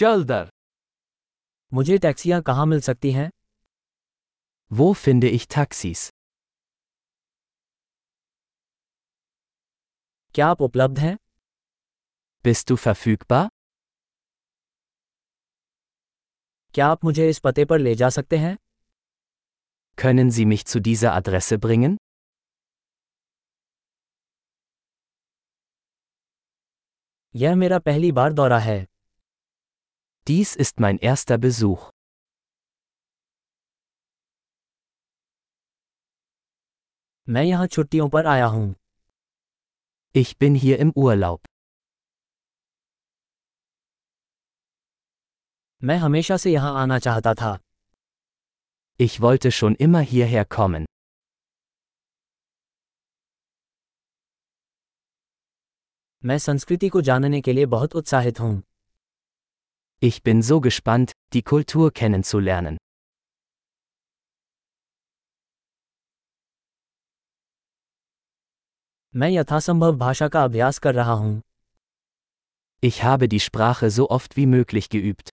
चल दर। मुझे टैक्सियाँ कहाँ मिल सकती हैं? वो फिंड इ टैक्सीस क्या आप उपलब्ध हैं? बिस्तु फैफ्यूक पा क्या आप मुझे इस पते पर ले जा सकते हैं? Können Sie mich zu dieser Adresse bringen? Ja, mera pehli bar dora hai. Dies ist mein erster Besuch. मैं यहाँ छुट्टियों पर आया हूँ Ich bin hier im Urlaub. मैं हमेशा से यहाँ आना चाहता था Ich wollte schon immer hierher kommen. मैं संस्कृति को जानने के लिए बहुत उत्साहित हूँ Ich bin so gespannt, die Kultur kennenzulernen. मैं यथासंभव भाषा का अभ्यास कर रहा हूँ Ich habe die Sprache so oft wie möglich geübt.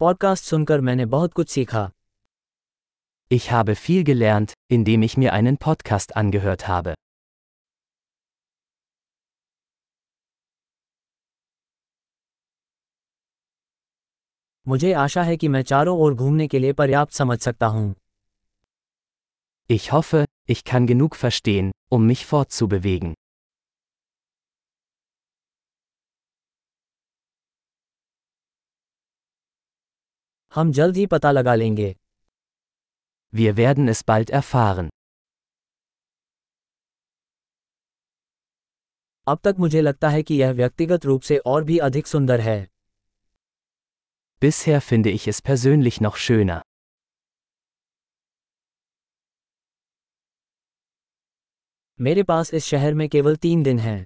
Podcast सुनकर मैंने बहुत कुछ सीखा Ich habe viel gelernt, indem ich mir einen Podcast angehört habe. मुझे आशा है कि मैं चारों ओर घूमने के लिए पर्याप्त समझ सकता हूँ Ich hoffe, ich kann genug verstehen, um mich fortzubewegen. हम जल्द ही पता लगा लेंगे Wir werden es bald erfahren. अब तक मुझे लगता है कि यह व्यक्तिगत रूप से और भी अधिक सुंदर है Bisher finde ich es persönlich noch schöner. मेरे पास इस शहर में केवल तीन दिन हैं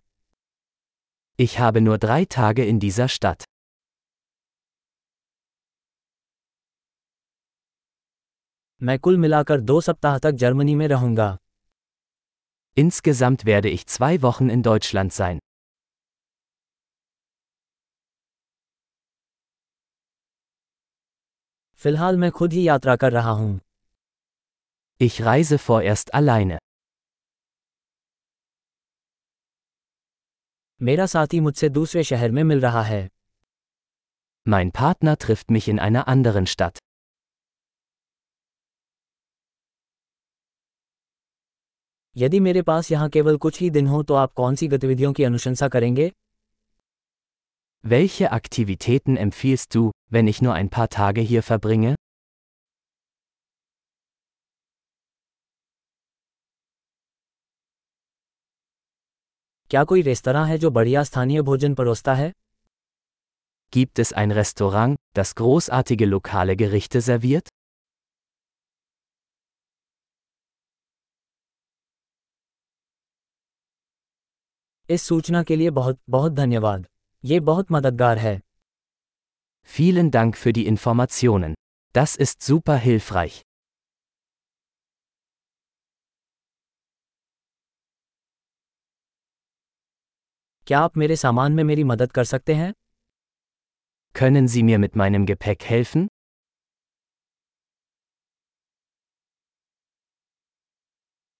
Ich habe nur drei Tage in dieser Stadt. मैं कुल मिलाकर दो सप्ताह तक जर्मनी में रहूंगा Insgesamt werde ich zwei Wochen in Deutschland sein. फ़िलहाल मैं खुद ही यात्रा कर रहा हूँ Ich reise vorerst alleine. मेरा साथी मुझसे दूसरे शहर में मिल रहा है Mein Partner trifft mich in einer anderen Stadt. यदि मेरे पास यहाँ केवल कुछ ही दिन हो तो आप कौन सी गतिविधियों की अनुशंसा करेंगे Welche Aktivitäten empfiehlst du, wenn ich nur ein paar Tage hier verbringe? क्या कोई रेस्तरां है जो बढ़िया स्थानीय भोजन परोसता है Gibt es ein Restaurant, das großartige lokale Gerichte serviert? इस सूचना के लिए बहुत बहुत धन्यवाद ये बहुत मददगार है Vielen Dank für die Informationen. Das ist super hilfreich. क्या आप मेरे सामान में मेरी मदद कर सकते हैं Können Sie mir mit meinem Gepäck helfen?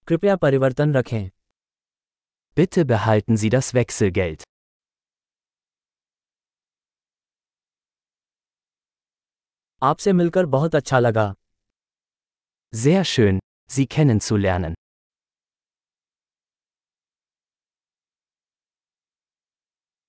कृपया परिवर्तन रखें Bitte behalten Sie das Wechselgeld. आपसे मिलकर बहुत अच्छा लगा Sehr schön, Sie kennenzulernen.